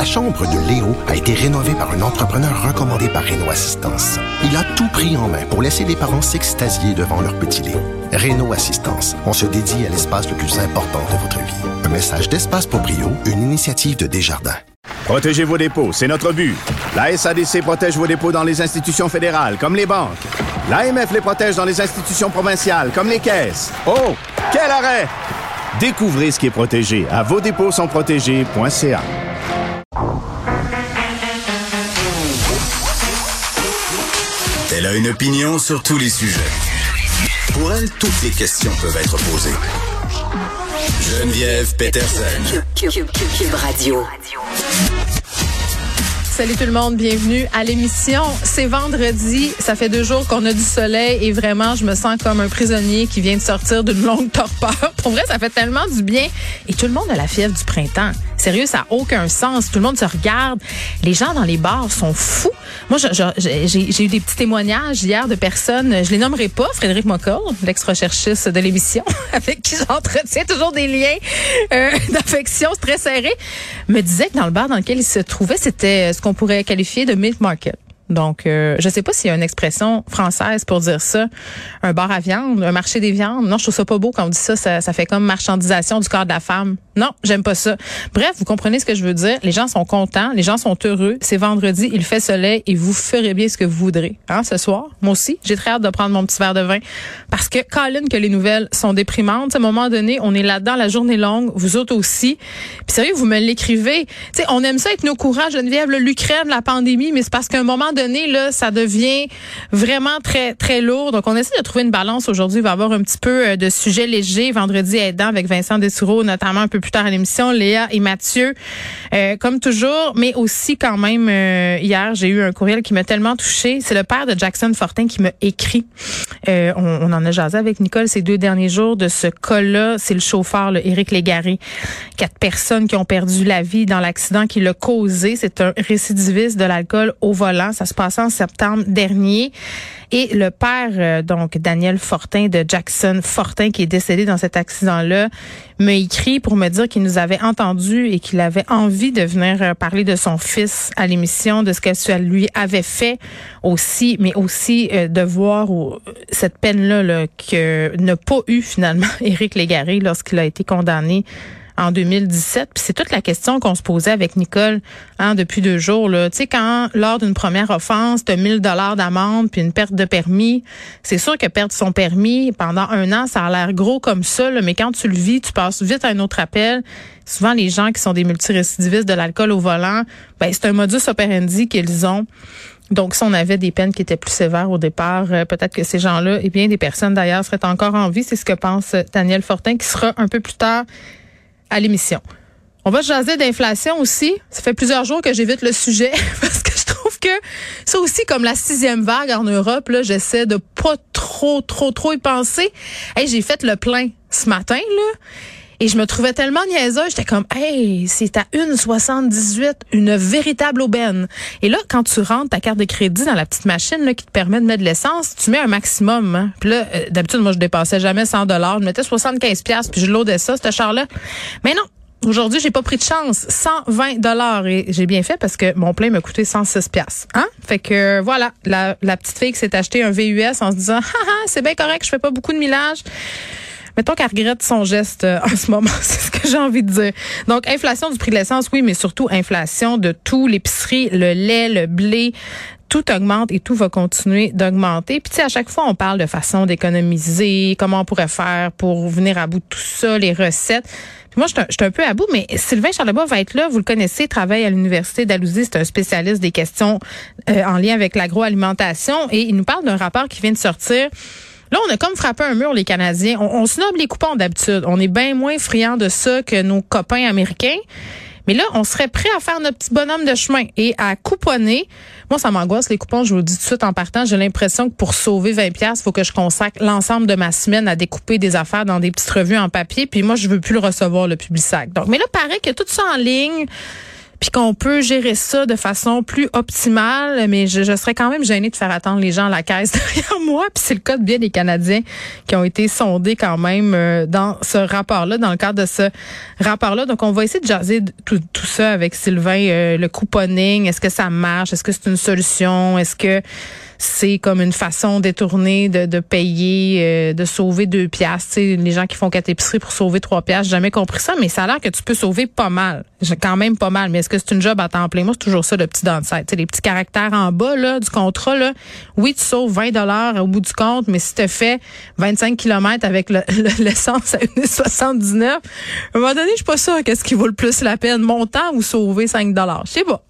La chambre de Léo a été rénovée par un entrepreneur recommandé par Renault Assistance. Il a tout pris en main pour laisser les parents s'extasier devant leur petit Léo. Renault Assistance, on se dédie à l'espace le plus important de votre vie. Un message d'Espace pour Brio, une initiative de Desjardins. Protégez vos dépôts, c'est notre but. La SADC protège vos dépôts dans les institutions fédérales, comme les banques. L'AMF les protège dans les institutions provinciales, comme les caisses. Oh, quel arrêt! Découvrez ce qui est protégé à vos dépôts sont protégés.ca. Elle a une opinion sur tous les sujets. Pour elle, toutes les questions peuvent être posées. Geneviève Peterson. Cube Radio. Salut tout le monde, bienvenue à l'émission. C'est vendredi, ça fait deux jours qu'on a du soleil et vraiment, je me sens comme un prisonnier qui vient de sortir d'une longue torpeur. Pour vrai, ça fait tellement du bien. Et tout le monde a la fièvre du printemps. Sérieux, ça n'a aucun sens. Tout le monde se regarde. Les gens dans les bars sont fous. Moi, j'ai eu des petits témoignages hier de personnes, je les nommerai pas, Frédéric Mockel, l'ex-recherchiste de l'émission, avec qui j'entretiens toujours des liens euh, d'affection très serrés, me disait que dans le bar dans lequel il se trouvait, c'était ce qu'on pourrait qualifier de milk market. Donc, euh, je sais pas s'il y a une expression française pour dire ça. Un bar à viande, un marché des viandes. Non, je trouve ça pas beau quand on dit ça. Ça, ça fait comme marchandisation du corps de la femme. Non, j'aime pas ça. Bref, vous comprenez ce que je veux dire. Les gens sont contents, les gens sont heureux. C'est vendredi, il fait soleil et vous ferez bien ce que vous voudrez. Hein, ce soir, moi aussi, j'ai très hâte de prendre mon petit verre de vin parce que Colin, que les nouvelles sont déprimantes. À un moment donné, on est là-dedans, la journée longue, vous autres aussi. Puis sérieux, vous me l'écrivez. On aime ça être nos courants, Geneviève, l'Ukraine, la pandémie, mais c'est parce qu'à un moment donné, ça devient vraiment très, très lourd. Donc, on essaie de trouver une balance aujourd'hui. Il va y avoir un petit peu euh, de sujets légers vendredi aidant avec Vincent Dessoureau, notamment un peu plus tard à l'émission, Léa et Mathieu, euh, comme toujours, mais aussi quand même, euh, hier, j'ai eu un courriel qui m'a tellement touchée. C'est le père de Jackson Fortin qui m'a écrit. on, on, en a jasé avec Nicole ces deux derniers jours de ce cas-là. C'est le chauffeur, le Éric Légaré. Quatre personnes qui ont perdu la vie dans l'accident qui l'a causé. C'est un récidiviste de l'alcool au volant. Se en septembre dernier. Et le père, euh, donc Daniel Fortin de Jackson Fortin, qui est décédé dans cet accident-là, m'a écrit pour me dire qu'il nous avait entendu et qu'il avait envie de venir euh, parler de son fils à l'émission, de ce que lui avait fait aussi, mais aussi euh, de voir cette peine-là là, que n'a pas eu finalement Éric Légaré lorsqu'il a été condamné en 2017. Puis c'est toute la question qu'on se posait avec Nicole hein, depuis deux jours. Tu sais, quand lors d'une première offense, tu as 1000 dollars d'amende puis une perte de permis, c'est sûr que perdre son permis pendant un an, ça a l'air gros comme ça. mais quand tu le vis, tu passes vite à un autre appel. Souvent, les gens qui sont des multirécidivistes de l'alcool au volant, ben, c'est un modus operandi qu'ils ont. Donc, si on avait des peines qui étaient plus sévères au départ, euh, peut-être que ces gens-là, et bien des personnes d'ailleurs, seraient encore en vie. C'est ce que pense Daniel Fortin, qui sera un peu plus tard à l'émission. On va jaser d'inflation aussi. Ça fait plusieurs jours que j'évite le sujet parce que je trouve que ça aussi, comme la sixième vague en Europe, j'essaie de pas trop, trop, trop y penser. Hey, j'ai fait le plein ce matin, là. Et je me trouvais tellement niaiseuse, j'étais comme, hey, c'est à 1,78, une véritable aubaine. Et là, quand tu rentres ta carte de crédit dans la petite machine là, qui te permet de mettre de l'essence, tu mets un maximum. Hein. Puis là, euh, d'habitude, moi, je dépassais jamais 100 dollars. Je mettais 75 pièces puis je loadais ça, ce char-là. Mais non, Aujourd'hui, j'ai pas pris de chance. 120 dollars et j'ai bien fait parce que mon plein m'a coûté 106 pièces. Hein? Fait que voilà, la, la petite fille qui s'est acheté un VUS en se disant, haha, c'est bien correct, je fais pas beaucoup de millage mettons qu'elle regrette son geste euh, en ce moment, c'est ce que j'ai envie de dire. Donc, inflation du prix de l'essence, oui, mais surtout inflation de tout, l'épicerie, le lait, le blé, tout augmente et tout va continuer d'augmenter. Puis tu sais, à chaque fois, on parle de façon d'économiser, comment on pourrait faire pour venir à bout de tout ça, les recettes. Puis moi, je suis un peu à bout, mais Sylvain Charlebois va être là. Vous le connaissez, travaille à l'Université d'Alousie. C'est un spécialiste des questions euh, en lien avec l'agroalimentation. Et il nous parle d'un rapport qui vient de sortir Là, on a comme frappé un mur, les Canadiens. On, se nomme les coupons d'habitude. On est bien moins friands de ça que nos copains américains. Mais là, on serait prêt à faire notre petit bonhomme de chemin et à couponner. Moi, ça m'angoisse, les coupons. Je vous le dis tout de suite en partant. J'ai l'impression que pour sauver 20 pièces, faut que je consacre l'ensemble de ma semaine à découper des affaires dans des petites revues en papier. Puis moi, je veux plus le recevoir, le public sac. Donc, mais là, paraît que tout ça en ligne puis qu'on peut gérer ça de façon plus optimale, mais je, je serais quand même gênée de faire attendre les gens à la caisse derrière moi. Puis c'est le cas de bien des Canadiens qui ont été sondés quand même euh, dans ce rapport-là, dans le cadre de ce rapport-là. Donc on va essayer de jaser tout, tout ça avec Sylvain, euh, le couponing. Est-ce que ça marche? Est-ce que c'est une solution? Est-ce que c'est comme une façon détournée de, de payer, euh, de sauver deux piastres. les gens qui font quatre épiceries pour sauver trois piastres, j'ai jamais compris ça, mais ça a l'air que tu peux sauver pas mal. Quand même pas mal. Mais est-ce que c'est une job à temps plein? Moi, c'est toujours ça, le petit downside. sais, les petits caractères en bas là, du contrat, là, oui, tu sauves 20 dollars au bout du compte, mais si tu fais 25 km avec l'essence à 1,79, à un moment donné, je suis pas sûre qu'est-ce qui vaut le plus la peine, mon ou sauver 5 dollars? Je sais pas.